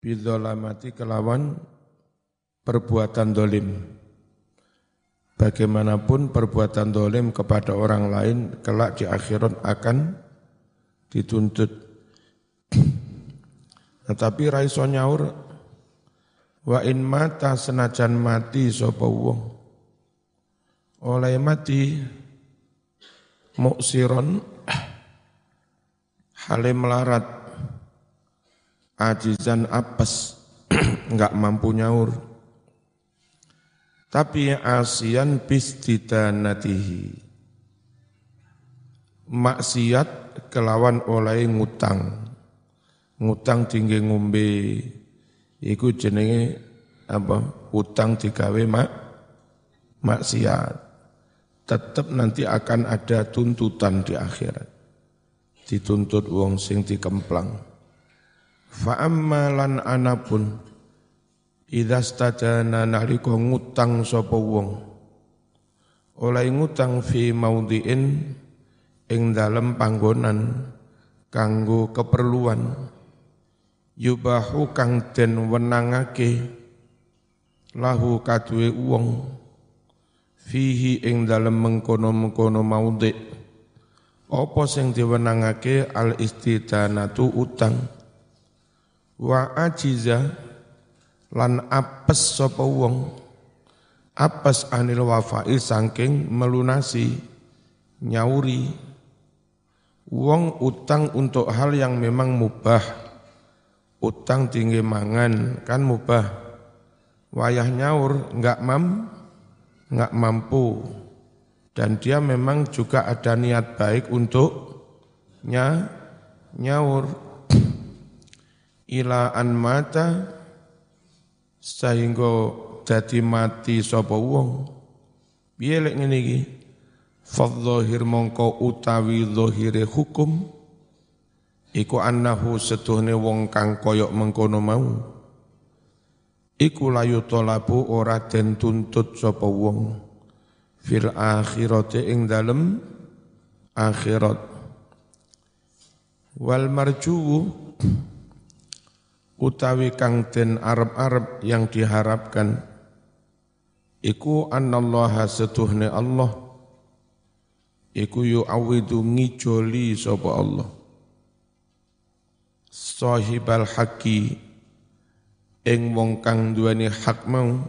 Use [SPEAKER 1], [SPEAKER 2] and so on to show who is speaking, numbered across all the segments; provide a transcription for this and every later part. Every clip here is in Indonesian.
[SPEAKER 1] Bidzolamati kelawan perbuatan dolim. Bagaimanapun perbuatan dolim kepada orang lain kelak di akhirat akan dituntut. Tetapi raiso nyaur wa in mata senajan mati sapa wong oleh mati muksiron halim melarat ajizan apes enggak mampu nyaur. Tapi asian bistidanatihi maksiat kelawan oleh ngutang. Ngutang tinggi ngombe. Iku jenenge apa? Utang digawe mak maksiat. Tetap nanti akan ada tuntutan di akhirat. Dituntut wong sing dikemplang fa ammalan anapun Idza stadana nalika ngutang sapa wong. Oleh ngutang fi maudhi'in ing dalem panggonan kanggo keperluan. Yubahu kang den wenangake lahu kadue wong. Fihi ing dalem mengkono-mengkono maudhi apa sing diwenangake? Al istidanatu utang wa ajiza lan apes sapa wong? Apes anil wafai saking melunasi nyauri. Wong utang untuk hal yang memang mubah. Utang tinggi mangan kan mubah. Wayah nyaur enggak mam enggak mampu. Dan dia memang juga ada niat baik untuk nya, nyaur ila an mata sehingga dadi mati sapa wong. Piye lek ngene iki? Fadhahir mongko utawi zahire hukum iku annahu setuhne wong kang koyok mengkono mau. Iku layu tolabu ora den tuntut sapa wong. Fil akhirati ing dalem akhirat. Wal marjuu utawi kang den arab-arab yang diharapkan. Iku annallaha setuhne Allah. Iku yu'awidu ngijoli sapa Allah. Sahibal haqi. Ing wong kang duweni hak mau.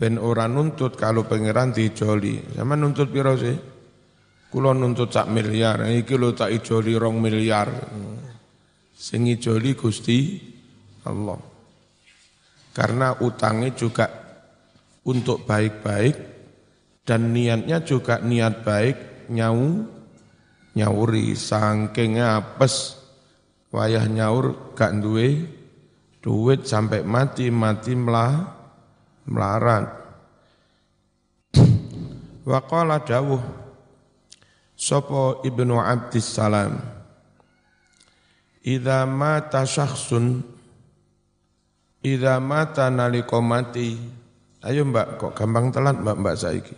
[SPEAKER 1] Ben ora nuntut kalau pangeran dijoli. Sama nuntut piro sih? Kula nuntut sak miliar iki lho tak ijoli rong miliar Sing joli Gusti Allah. Karena utangnya juga untuk baik-baik dan niatnya juga niat baik nyau nyauri. Sangking apes wayah nyaur gak duwe duit sampai mati mati melah melarat Waqala dawuh Sopo Ibnu Abdis Salam Idza mata syakhsun Idza mata nalika mati. Ayo mbak kok gampang telat mbak mbak saiki?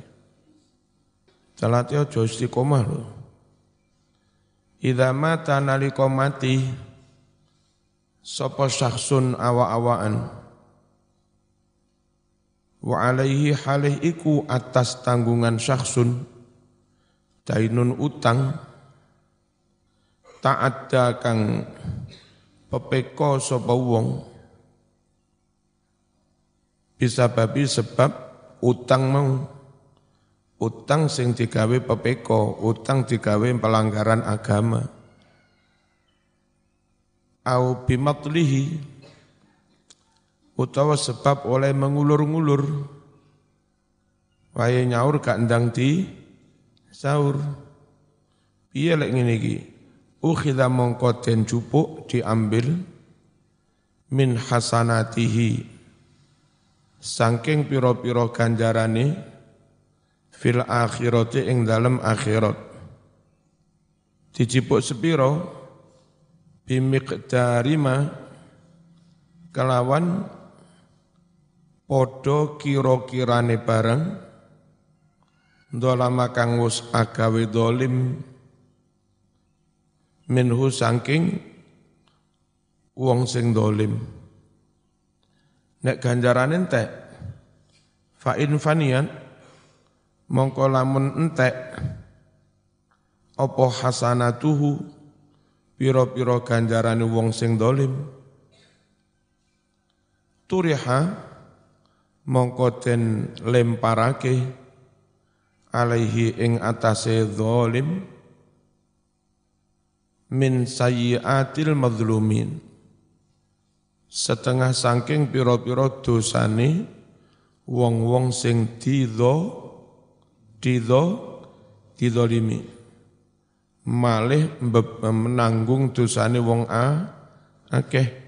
[SPEAKER 1] Telat ya aja istiqomah lho. Idza mata nalika mati Sapa syakhsun awa-awaan Wa alaihi halih iku atas tanggungan syakhsun Dainun utang ta'adda kang pepeko sapa wong. Bisa babi sebab utang mau. Utang sing digawe pepeko utang digawe pelanggaran agama. Au bimatlihi utawa sebab oleh mengulur-ngulur. Wae nyaur gak ndang di sahur. Piye lek ngene ukhidha mongko den jupuk diambil min hasanatihi. Saking piro-piro ganjarane fil akhirati ing dalem akhirat. Dijipuk sepiro? Bimiqdarima kelawan podo kiro-kirane bareng. Dolama agawe dolim minhu sangking wong sing dolim. Nek ganjaran entek, fa in fanian mongko lamun entek apa hasanatuhu piro-piro ganjarane wong sing dolim turiha mongko den lemparake alaihi ing atase zalim min sayyiatil madlumin setengah saking piro-piro dosane wong-wong sing didho didho didolimi malih menanggung dosane wong a akeh.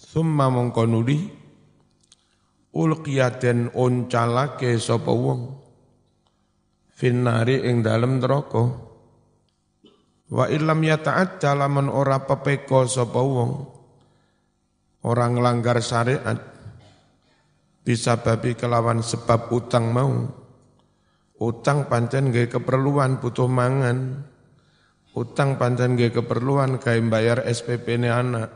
[SPEAKER 1] Summa mongko nuli ulqiyaten oncalake sapa wong? Finnari ing dalem neraka Wa illam yata'adda lamun ora pepeko sapa wong. Orang langgar syariat. Bisa babi kelawan sebab utang mau. Utang pancen gaya keperluan butuh mangan. Utang pancen gaya keperluan gaya bayar SPP ini anak.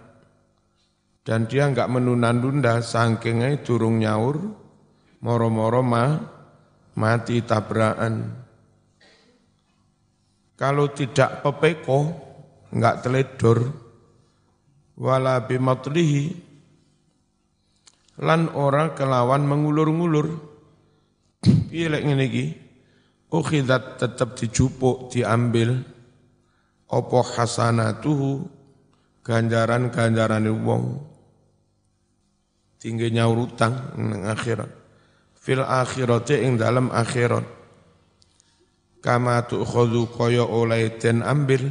[SPEAKER 1] Dan dia enggak menunda-nunda sangkingnya durung nyaur moro-moro mah mati tabrakan kalau tidak pepeko, enggak teledor, wala bimatlihi, lan ora kelawan mengulur-ngulur. Piye lek ngene iki? Ukhidat tetap dijupuk, diambil. Apa hasanatuhu? Ganjaran-ganjarane wong. Tinggi nyaur utang ning akhirat. Fil akhirati ing dalam akhirat kama tu'khadhu kaya oleh den ambil.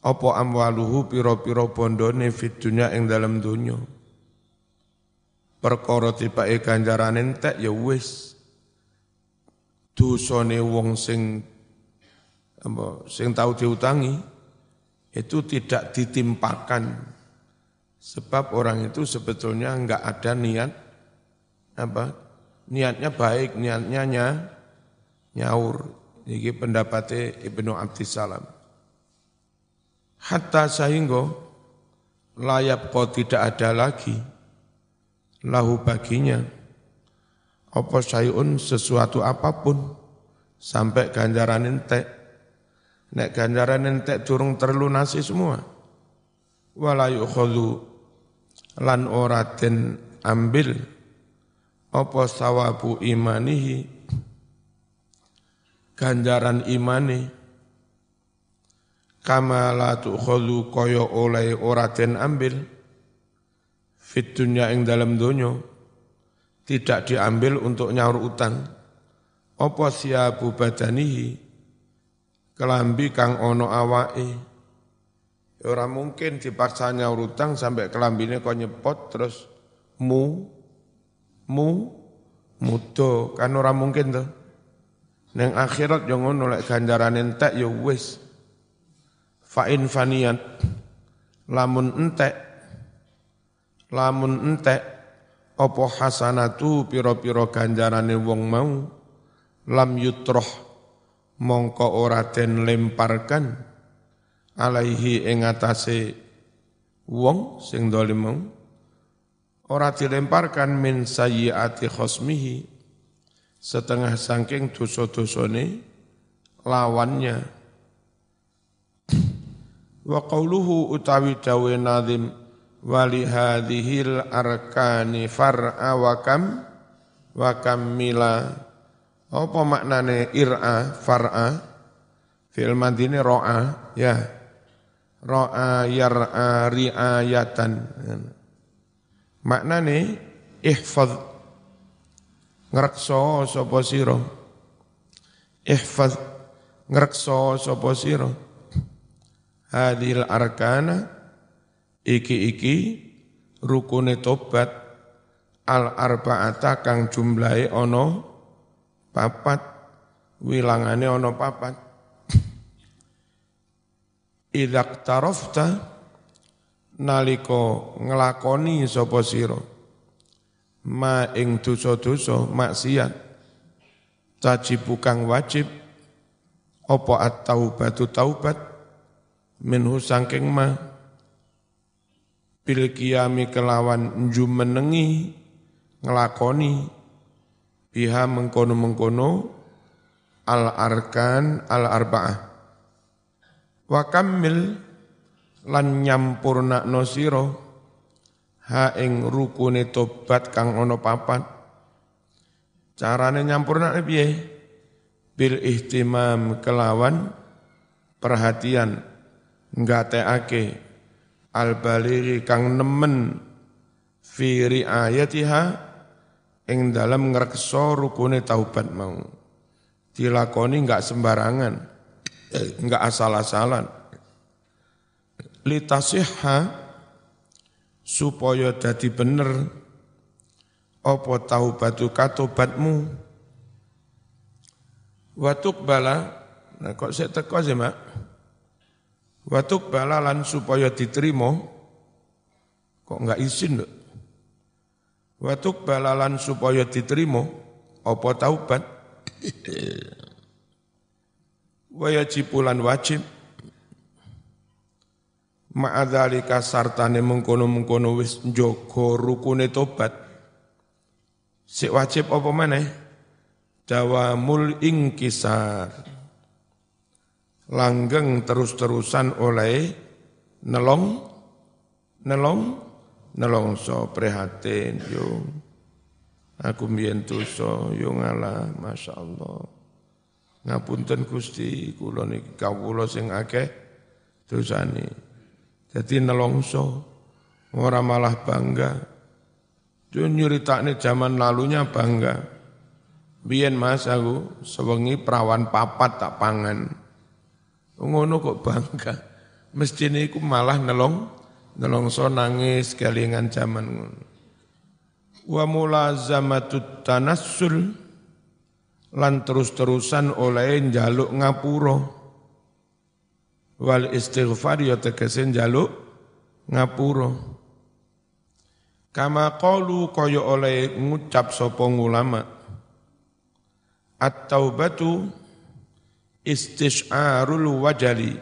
[SPEAKER 1] Apa amwaluhu pira-pira bondone fit dunya ing dalam dunya perkara tibake ganjaran entek ya wis. Dosane wong sing apa sing tahu diutangi itu tidak ditimpakan. Sebab orang itu sebetulnya enggak ada niat apa niatnya baik niatnya nyaur. Iki pendapatnya Ibnu Abdissalam hatta sehingga layap kau tidak ada lagi lahu baginya. Apa sayun sesuatu apa pun. Sampai ganjaran entek. Nek ganjaran entek durung terlunasi semua. Wala yukhadhu lan ora den ambil. Apa sawabu imanihi ganjaran imane. Kama la tukhadhu kaya oleh ora den ambil. Fit dunya ing dalam donya. Tidak diambil untuk nyaur utang. Apa siabu badanihi? Kelambi kang ono awake. Ora mungkin dipaksa nyaur utang sampai kelambine kok nyepot terus mu mu mudo kan ora mungkin tuh Neng akhirat yang ngono lek ganjaran entek ya wis. Fa in faniyat lamun entek lamun entek apa hasanatu pira-pira ganjarane wong mau lam yutroh mongko ora den lemparkan alaihi ing atase wong sing dolim mau ora dilemparkan min sayyiati khosmihi setengah sangking dosa-dosane lawannya. Wa qawluhu utawi dawe nazim wali hadhil arkani far'a wa kam wa kammila apa maknane ir'a far'a? Fil madini ro'a ya. Ro'a yar'a ri'ayatan. Maknane ihfaz ngrekso sapa sira? Ihfaz ngrekso sapa sira? Hadil arkana iki-iki rukune tobat al arbaata kang jumlahe ana papat wilangane ana papat. Idak tarafta naliko nglakoni sapa sira ma ing dosa-dosa maksiat. Wajib kang wajib. Apa at-taubatu taubat? Minhu sangking ma. Bil qiyami kelawan jumenengi ngelakoni. Biha mengkono-mengkono. Al arkan al arba'ah wa kamil lan nyampurna nosiro ha ing rukune tobat kang ono papat carane nyampurna piye bil ihtimam kelawan perhatian ngateake al baliri kang nemen fi riayatiha ing dalam ngrekso rukune taubat mau. Dilakoni enggak sembarangan, enggak asal-asalan. Litasihha supaya dadi bener apa taubatu katobatmu. Watuk bala, nah kok saya teko sih mak? Watuk bala lan supaya diterima, kok enggak izin loh. Watuk balalan supaya diterima apa taubat wajibulan wajib ma'adzalika sartane mengkono-mengkono wis njaga rukune tobat. Sik wajib apa maneh? Dawamul ingkisar langgeng terus-terusan oleh nelong nelong nelongso prihatin yo aku mbiyen dosa yo ngalah masyaallah. Ngapunten Gusti kula niki kawula sing akeh dosane dadi nelongso. Ora malah bangga. Yo nyeritakne zaman lalunya bangga. Biyen Mas aku sewengi perawan papat tak pangan. Ngono kok bangga. Mestine iku malah nelong nelongso nangis kelingan zaman ngono. Wa mulazamatut tanassul lan terus-terusan oleh njaluk ngapura wal istighfar ya tegese njaluk ngapura. Kama qalu kaya oleh ngucap sapa ulama. At-taubatu istisyarul wajali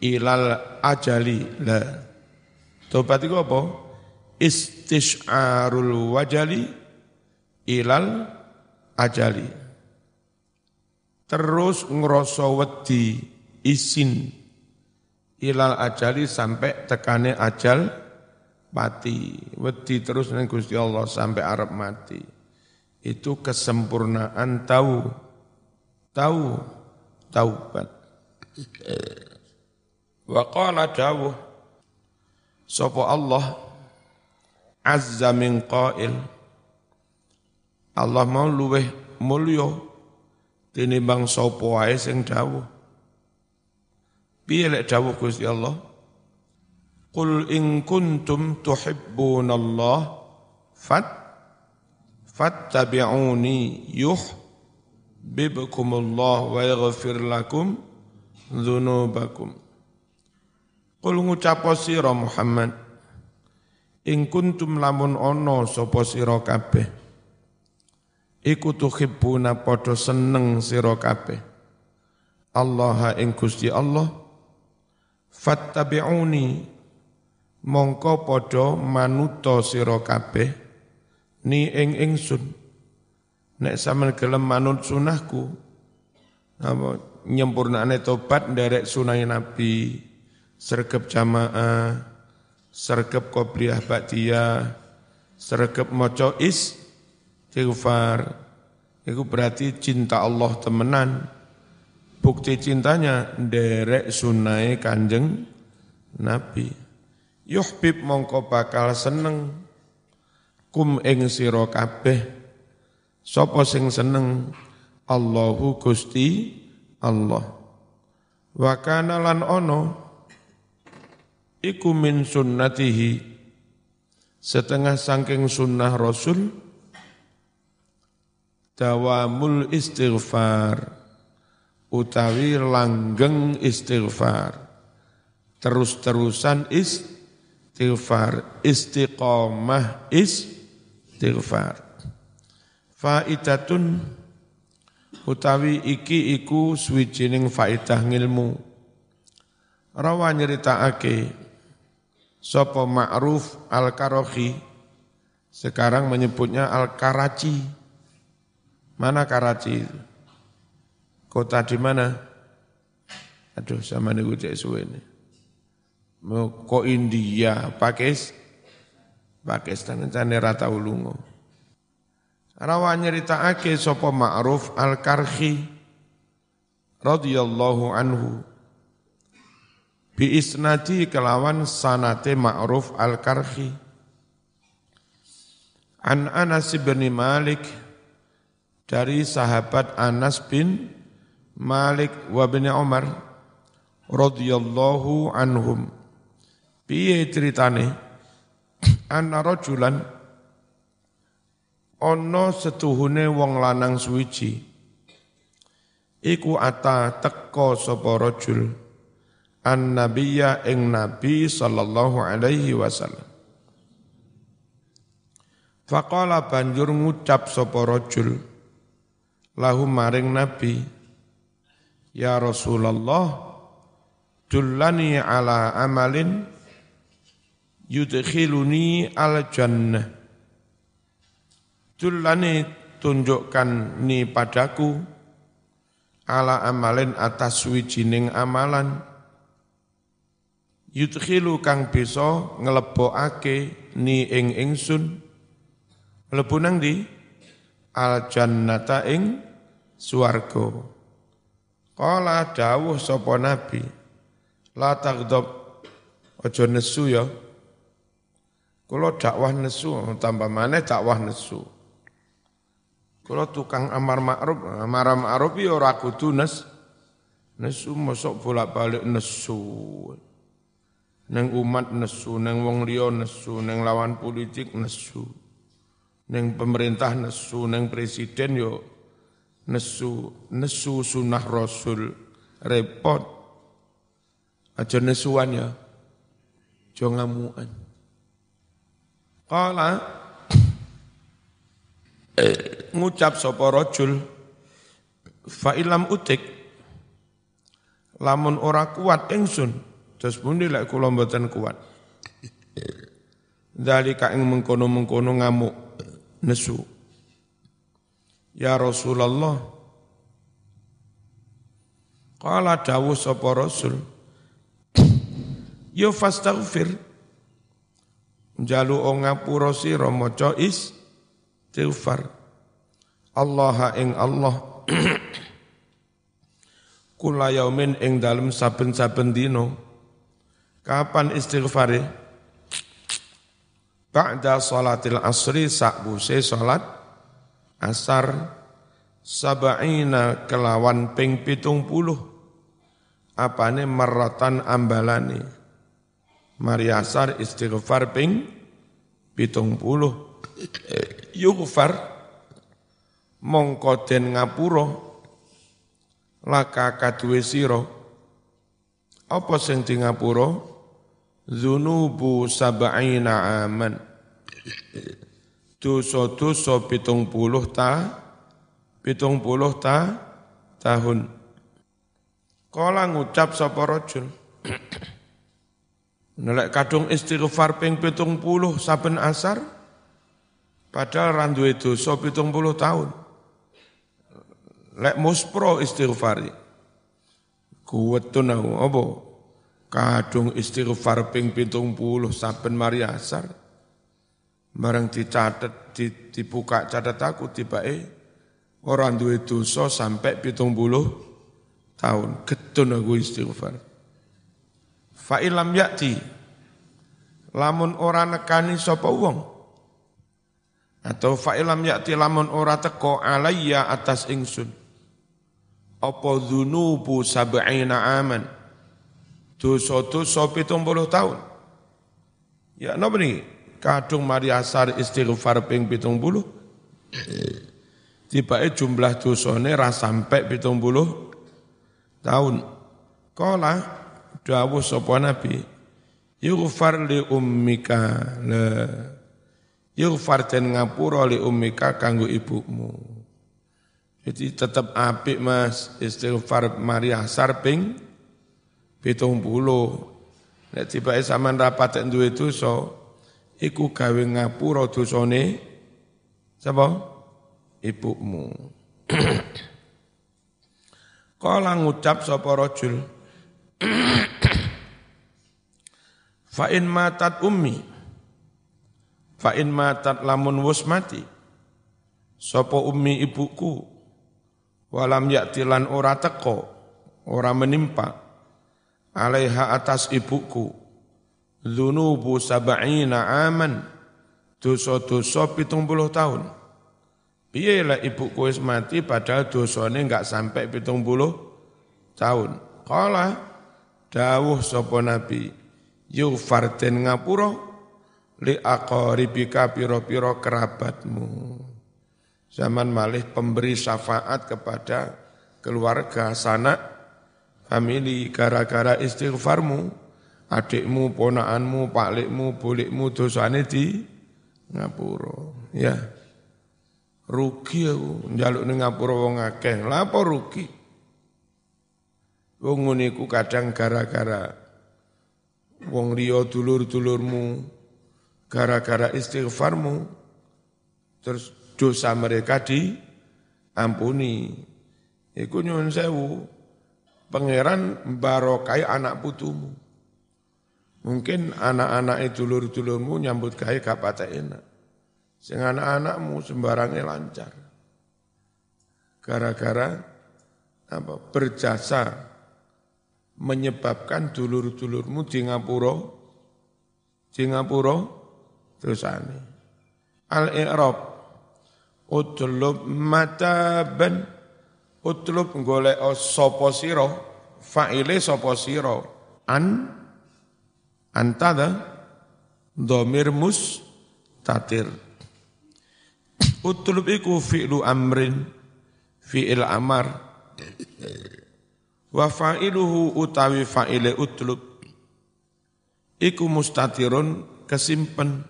[SPEAKER 1] ilal ajali. La. Tobat itu apa? Istisyarul wajali ilal ajali. Terus ngerasa wedi isin ilal ajali sampai tekane ajal mati. Wedi terus dengan Gusti Allah sampai Arab mati. Itu kesempurnaan tahu tahu taubat. Wa qala dawuh Sopo Allah azza min qail Allah mau luweh mulya tinimbang sapa wae sing dawuh piye lek dawuh Gusti Allah. Qul in kuntum Allah fat fattabi'uni yuh Allah wa yaghfir lakum dzunubakum Kul ngucapo sira Muhammad ing kuntum lamun ana sapa sira kabeh iku tuhibbuna padha seneng sira kabeh. Allah ing Gusti Allah fattabi'uni mongko padha manuta sira kabeh ni ing ingsun nek sampeyan gelem manut sunahku apa nyempurnane tobat nderek sunah Nabi sergap jamaah, sergap qobliyah ba'diyah, sergap is, istighfar. Itu berarti cinta Allah temenan. Bukti cintanya derek sunai kanjeng Nabi. Yuhbib mongko bakal seneng. Kum ing sira kabeh. Sapa sing seneng? Allahu Gusti Allah. Wa kana lan ono iku min sunnatihi. Setengah sangking sunnah Rasul dawamul istighfar utawi langgeng istighfar. Terus-terusan istighfar istiqomah istighfar. Faidatun utawi iki iku swijining faidah ngilmu. Rawa nyeritakake Sopo Ma'ruf Al-Karohi, sekarang menyebutnya Al-Karachi. Mana Karachi Kota di mana? Aduh, sama nih gue suwe ini. Mau ko India, Pakis, Pakistan, jane rata ulungo. Rawa ake sopo Ma'ruf Al-Karhi radhiyallahu anhu bi isnadi kelawan sanate Ma'ruf Al-Karhi an Anas bin Malik dari sahabat Anas bin Malik wa bin Umar radhiyallahu anhum. Piye ceritane? Anna rajulan ana setuhune wong lanang suwiji. Iku ata teka sapa rajul an nabiyya ing nabi sallallahu alaihi wasallam. Faqala banjur ngucap sapa rajul lahu maring nabi Ya Rasulullah dullani ala amalin yudkhiluni al jannah Dullani tunjukkan ni padaku ala amalin atas wijining amalan. Yudkhilu kang bisa nglebokake ni ing ingsun. Mlebu nang di al jannata ing swarga qala dawuh sapa nabi la taghdab. Nesu ya. Kula dakwah nesu tambah maneh dakwah nesu. Kula tukang amar ma'ruf amar ma'ruf ya ora kudu nes. Nesu mosok bolak-balik nesu. Neng umat nesu, neng wong liya nesu, neng lawan politik nesu, neng pemerintah nesu, neng presiden yo nesu, nesu sunah rasul, repot. Aja nesuan ya, jo ngamuan. Kala eh, ngucap sapa rajul fa ilam utik lamun ora kuat ingsun Terus pundi lek kula mboten kuat. Dalika ing mengkono-mengkono ngamuk nesu. Ya Rasulullah. Qala dawuh sapa Rasul. Yo fastaghfir. Jalu ngapura sira maca istighfar. Allah ing Allah. Kula yaumin ing dalem saben-saben dino Kapan istighfari? Ba'da salatil asri sakbuse salat asar sab'ina kelawan ping pitung puluh. Apane meratan ambalani mari asar istighfar ping pitung puluh. Yughfar. Mongko den ngapura? Laka kaduwe sira. Apa sing di Zunubu sab'ina aman. Dosa-dosa pitung puluh ta, pitung puluh ta, tahun. Kala ngucap sapa rajul. Nelek kadung istighfar ping pitung puluh saben asar, padahal randuwe dosa pitung puluh tahun. Lek muspro istighfari. Kuwetun aku, apa? kadung istighfar ping pitung puluh saben mari asar bareng dicatet di, dibuka catat aku tiba eh orang duwe dosa sampai pitung puluh tahun. Getun aku istighfar. Fa ilam yakti lamun ora nekani sapa wong. Atau fa ilam yakti lamun ora teko alayya atas ingsun. Apa dzunubu sab'ina aman? Dosa-dosa pitung puluh tahun. Ya napa nih? Kadung mari asar istighfar ping pitung puluh. Tiba jumlah dosane ra sampai pitung puluh tahun. Kala dawuh sapa Nabi, yughfar li ummika la yughfar den ngapura li ummika kanggo ibumu. Jadi tetap apik Mas istighfar mari asar ping pitung puluh Nek tibake sampean rapat duwe dosa, iku gawe ngapura dosane sapa? Ibumu. Kala ngucap sapa rajul Fa in matat ummi Fa in matat lamun wus mati sapa ummi ibuku walam yaktilan ora teko ora menimpa alaiha atas ibuku Zunubu sab'ina aman dosa-dosa pitung puluh tahun. Piye lah ibuku wis mati padahal dosane enggak sampai pitung puluh tahun. Kala dawuh sapa nabi yufar den ngapura li aqaribika pira-pira kerabatmu. Zaman malih pemberi syafaat kepada keluarga sanak famili gara-gara istighfarmu, adikmu, ponaanmu, paklikmu, bulikmu dosane di ngapura. Ya. Rugi aku njaluk ning ngapura wong akeh. Lah apa rugi? Wong ngene kadang gara-gara wong liya dulur-dulurmu gara-gara istighfarmu terus dosa mereka diampuni. Iku nyuwun sewu pangeran barokai anak putumu. Mungkin anak-anak itu dulur-dulurmu nyambut kai kapata enak. Sing anak-anakmu sembarangnya lancar. Gara-gara apa berjasa menyebabkan dulur-dulurmu di ngapura di ngapura terus ane. Al-i'rab utlub mataban utlub golek sapa sira fa'ile sapa sira an antada domir mus tatir. Utlub iku fi'lu amrin fi'il amar. Wa fa'iluhu utawi fa'ile utlub. Iku mustatirun kesimpen.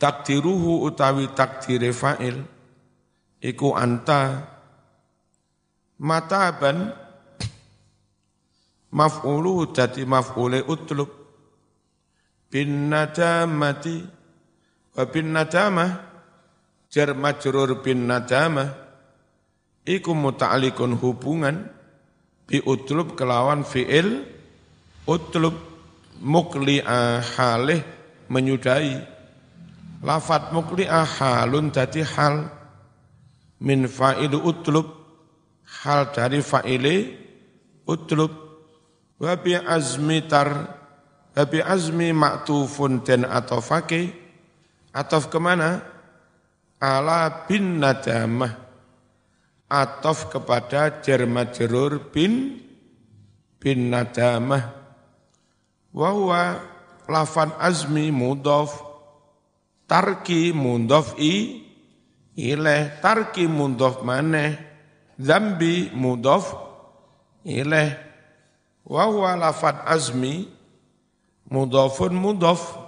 [SPEAKER 1] Takdiruhu utawi takdire fa'il. Iku anta. Mataban maf'ulu jadi maf'ule utlub bin nadamati wa bin nadamah jar majrur bin nadamah iku muta'alikun hubungan bi utlub kelawan fi'il utlub mukli'a halih menyudai lafat mukli'a halun dadi hal. Min fa'ilu utlub hal dari fa'ile utlub. Wa bi azmi bi azmi maktufun den atofake. Atof ke mana? Ala bin nadamah. Atof kepada jar majrur bin bin nadamah. Wa huwa lafan azmi mudhaf tarki mudhaf i ileh. Tarki mudhaf maneh. Zambi mudof ilaih wa huwa lafad azmi mudofun mudof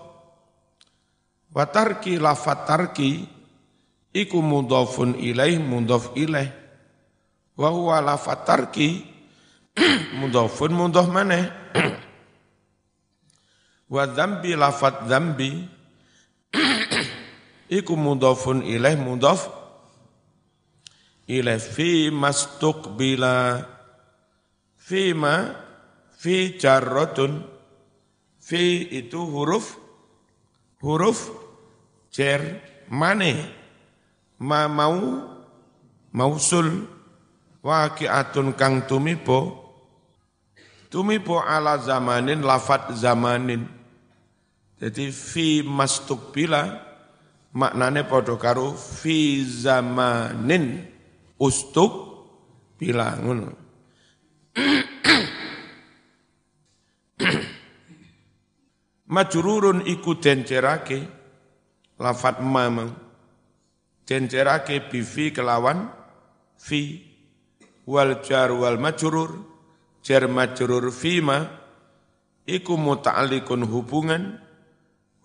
[SPEAKER 1] wa tarki lafad tarki iku mudofun ilaih mudof ilaih. Wa huwa lafad tarki mudofun mudof maneh. Wa zambi lafad zambi iku mudofun ilaih mudof ila fi bila fi ma fi jarrotun fi itu huruf huruf jar mane. Ma mau mausul waqi'atun kang tumibo. Tumibo ala zamanin lafat zamanin. Jadi fi bila maknane padha karo fi zamanin ustuk bila ngono. Majrurun iku dencerake lafat mamang dencerake bifi kelawan fi. Wal jar wal majrur jar majrur fima iku muta'alliqun hubungan.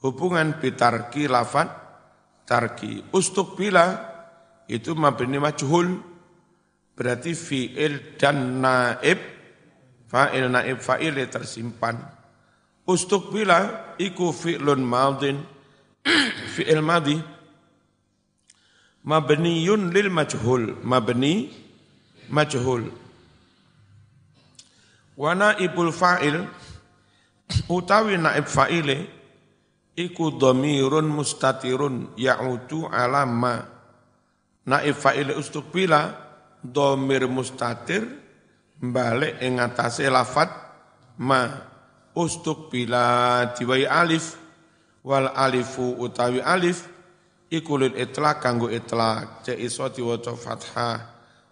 [SPEAKER 1] Hubungan bitarki lafat tarki ustuk bila itu mabni majhul. Berarti fi'il dan naib fa'il naib fa'il tersimpan Ustukbila iku fi'lun madin. Fi'il madhi. Mabniyun lil majhul. Mabni majhul. Wa naibul fa'il utawi naib fa'ile iku dhamirun mustatirun ya'udu ala ma. Naib fa'ile ustukbila dhamir mustatir balik ing atase lafat ma ustuk bila diwai alif wal alifu utawi alif iku lil itlaq kanggo itlaq cek iso diwaca fathah.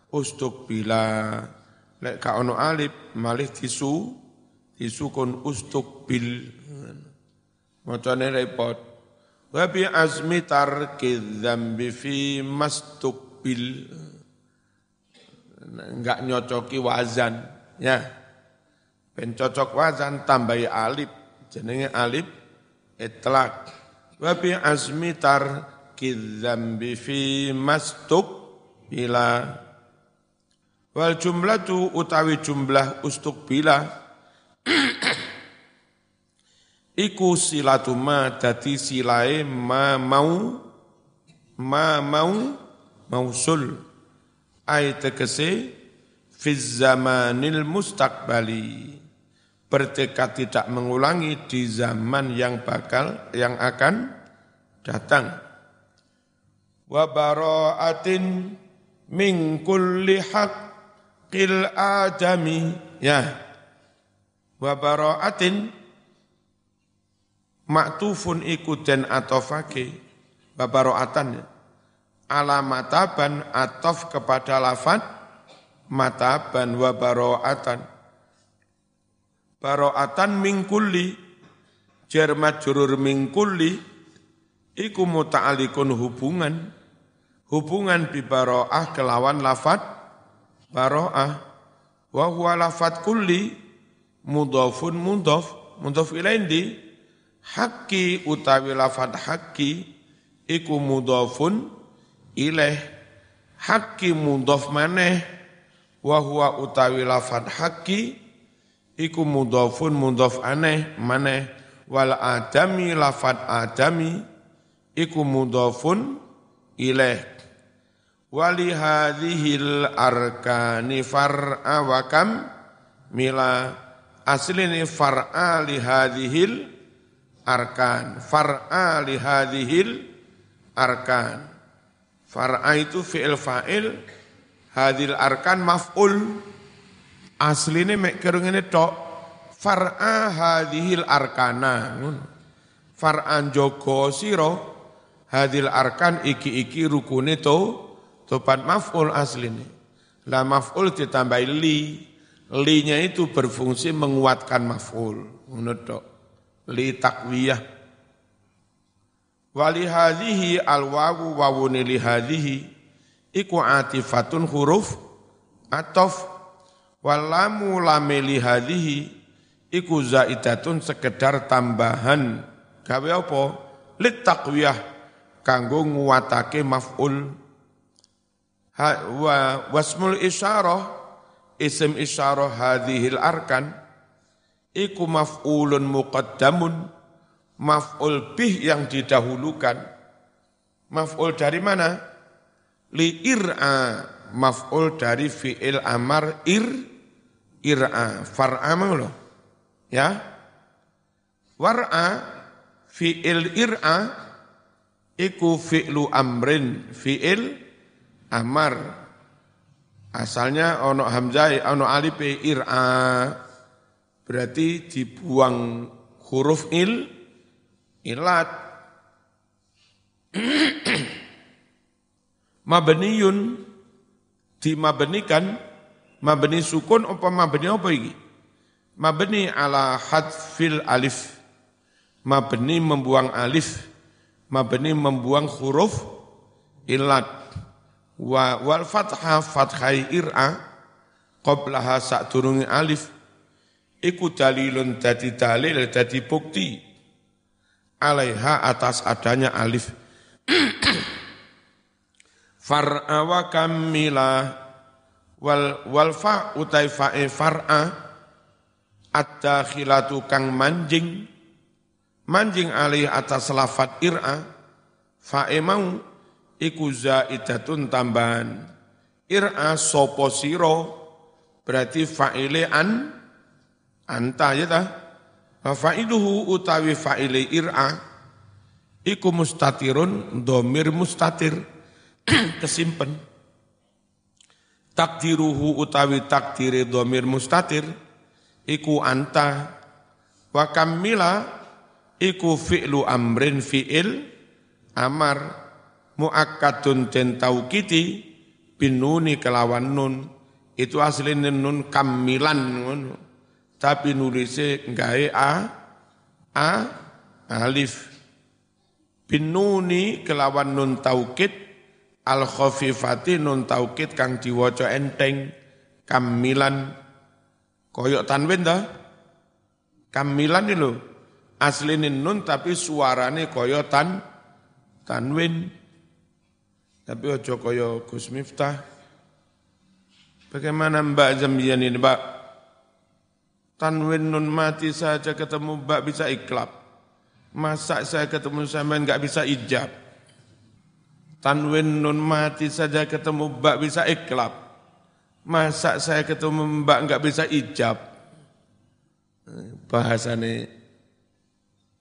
[SPEAKER 1] Ustuk bila lek ka ono alif malih tisu disukun ustuk bil. Macane repot. Wa bi azmi tarki dzambi fi mastukbil enggak nyocoki wazan ya Ben cocok wazan tambahi alif. Jenenge alif itlak. Wa bi azmi tar kidzambi fi mastuk bila wal jumlatu utawi jumlah ustuk bila iku silatuma dadi silae ma mau ma mau mausul ay tegese fi zamanil mustaqbali bertekad tidak mengulangi di zaman yang bakal yang akan datang. Wa bara'atin min kulli haqqil adami ya. Wa bara'atin maktufun ikuten atofake wa bara'atan alamataban atof kepada lafad mataban wa bara'atan baro'atan mingkulli jar majrur mingkulli iku muta'alikun hubungan. Hubungan bi baro'ah kelawan lafat baro'ah. Wa huwa lafat kulli mudhafun mudhaf mudhaf hakki utawi lafat hakki iku mudhafun ilaih. Hakki mudhaf maneh. Wa huwa utawi lafat hakki iku mudhafun mudhaf aneh maneh. Wal adami lafat adami iku mudhafun ilaih wali hadhil arkani far'a wa kam mila. Aslini far'a li hadhil arkan. Far'a li hadhil arkan. Far'a itu fi'il fa'il. Hadhil arkan maf'ul Asline mek kerung ini tok far'a hadhil arkana. Far'an joko siro hadhil arkan iki-iki rukune to topat maf'ul asline. Lah maf'ul ditambah li. Li-nya itu berfungsi menguatkan maf'ul. Ngono tok. Li takwiyah. Wali hadhihi al-wawu wawuni li hadhihi iku atifatun huruf atof Walamu lameli hadhihi iku zaidatun sekedar tambahan gawe apa? Lit taqwiyah kanggo nguwatake maf'ul. Ha, wa wasmul isyarah isim isyarah hadhil arkan iku maf'ulun muqaddamun maf'ul bih yang didahulukan. Maf'ul dari mana? Li ir'a maf'ul dari fi'il amar ir ir'a far'a loh ya? War'a fi'il ir'a iku fi'lu amrin fi'il amar. Asalnya ono hamzah ono alif ir'a. Berarti dibuang huruf il ilat. Mabniyun dimabenikan Mabni sukun apa mabni apa iki? Mabni ala hadfil alif. Mabni membuang alif. Mabni membuang huruf ilat. Wa wal fathah fathai ir'a qablaha sa'turungi alif. Iku dalilun dadi dalil dadi bukti alaiha atas adanya alif. Far'a wa kammilah wal wal fa utai fa e far'a At-dakhilatu kang manjing manjing alih atas lafat ir'a fa'e mau iku zaidatun tambahan. Ir'a sopo siro berarti fa'ile an anta ya ta? Fa'iluhu utawi fa'ile ir'a iku mustatirun domir mustatir kesimpen takdiruhu utawi takdiri domir mustatir iku anta. Wa kamila iku fi'lu amrin fi'il amar. Muakkadun den taukiti binuni kelawan nun. Itu aslinya nun kamilan ngono. Tapi nulisnya gawe a a alif. Binuni kelawan nun taukid al khafifati nun taukid kang diwaca enteng kamilan Koyok tanwin dah. Kamilan ini loh. Aslinya nun tapi suarane koyok tan tanwin. Tapi ojo koyo Gus Miftah. Bagaimana Mbak Zambian ini Mbak? Tanwin nun mati saja ketemu Mbak bisa iklab. Masa saya ketemu sampean nggak bisa ijab. Tanwin nun mati saja ketemu Mbak bisa iklab. Masa saya ketemu mbak nggak bisa ijab? Bahasane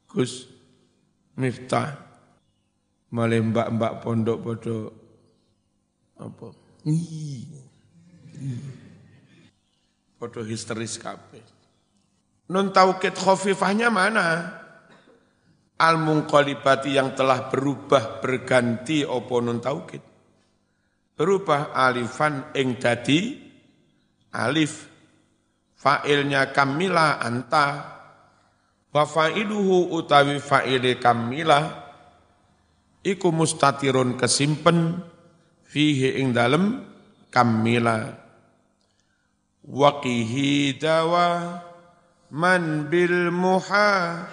[SPEAKER 1] Gus Miftah. Malah mbak-mbak pondok bodoh apa? Bodoh histeris kabeh. Nun taukid khofifahnya mana? Al mungkolibati yang telah berubah berganti opo nun taukid? Berubah alifan ing dadi alif. Fa'ilnya kamila anta. Wa fa'iluhu utawi fa'ile kamila. Iku mustatirun kesimpen fihi ing dalem kamila. Waqihi dawa man bil muha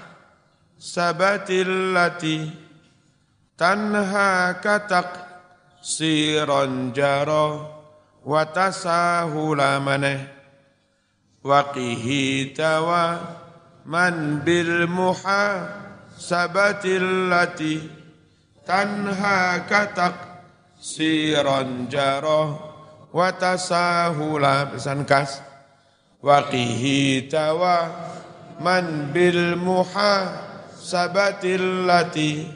[SPEAKER 1] sabatil lati tanha katak siron jaro watasahula maneh. Waqihi tawa man bil muha sabatil lati tanha katak siron jaro watasahula pesan kas waqihi tawa man bil muha sabatil lati.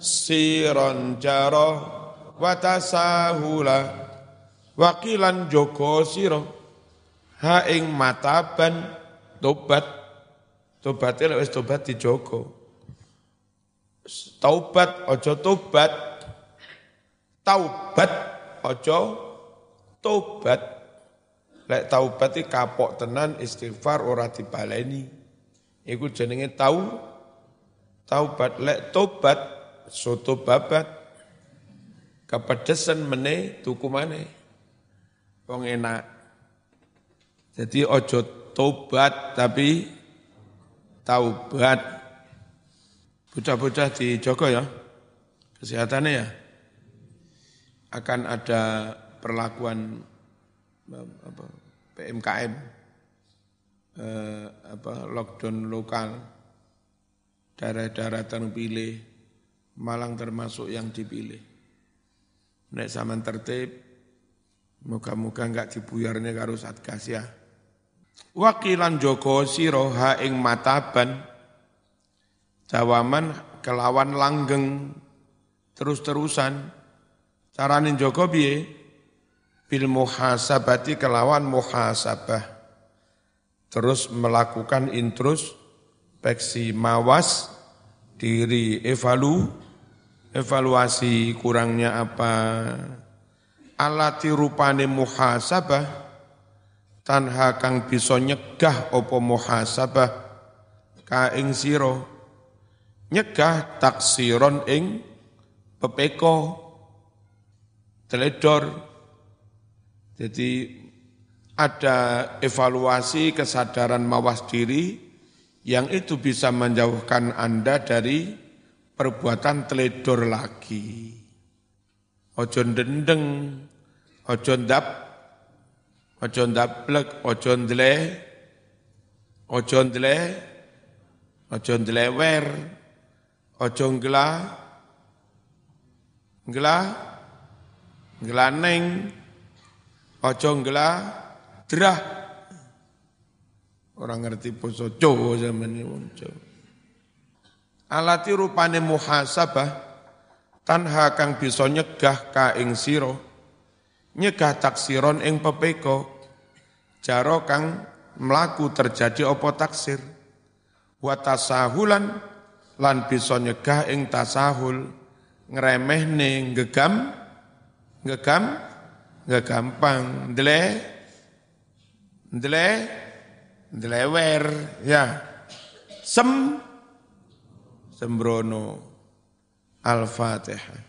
[SPEAKER 1] Siron jaro watasahula. Wakilan joko siro. Ha ing mataban tobat. Tobatnya lewis tobat di joko taubat ojo tobat. Taubat ojo tobat. Lek taubat kapok tenan istighfar ora dibaleni iku jenenge tau taubat. Lek tobat soto babat. Kepedesan mene tuku mane wong enak. Jadi ojo tobat tapi taubat. Bocah-bocah di Joko ya kesehatannya ya. Akan ada perlakuan apa, PMKM eh, apa lockdown lokal daerah-daerah terpilih Malang termasuk yang dipilih. Nek zaman tertib, muka-muka enggak dibuyarnya karo satgas ya. Wakilan Joko Siroha ing mataban, jawaman kelawan langgeng, terus-terusan, caranin Joko biye, bil muhasabati kelawan muhasabah. Terus melakukan introspeksi mawas diri evalu evaluasi kurangnya apa alati rupane muhasabah tanha kang bisa nyegah opo muhasabah ka ing sira. Nyegah taksiron ing pepeko teledor. Jadi ada evaluasi kesadaran mawas diri yang itu bisa menjauhkan Anda dari perbuatan teledor lagi. Ojo dendeng, ojo ndap, Ojo ndablek, ojo ndle, ojo ndle, ojo ndlewer, ojo ngla, ngla, nglaneng, ojo ngla, drah. Orang ngerti poso Jawa zaman ini wong Jawa. Alati rupane muhasabah tanha kang bisa nyegah ka ing sira nyegah taksiron ing pepeko jaro kang mlaku terjadi apa taksir wa tasahulan lan bisa nyegah ing tasahul ngremehne gegam gegam gegampang ndle ndle ndlewer ya. Sem sembrono al-fatihah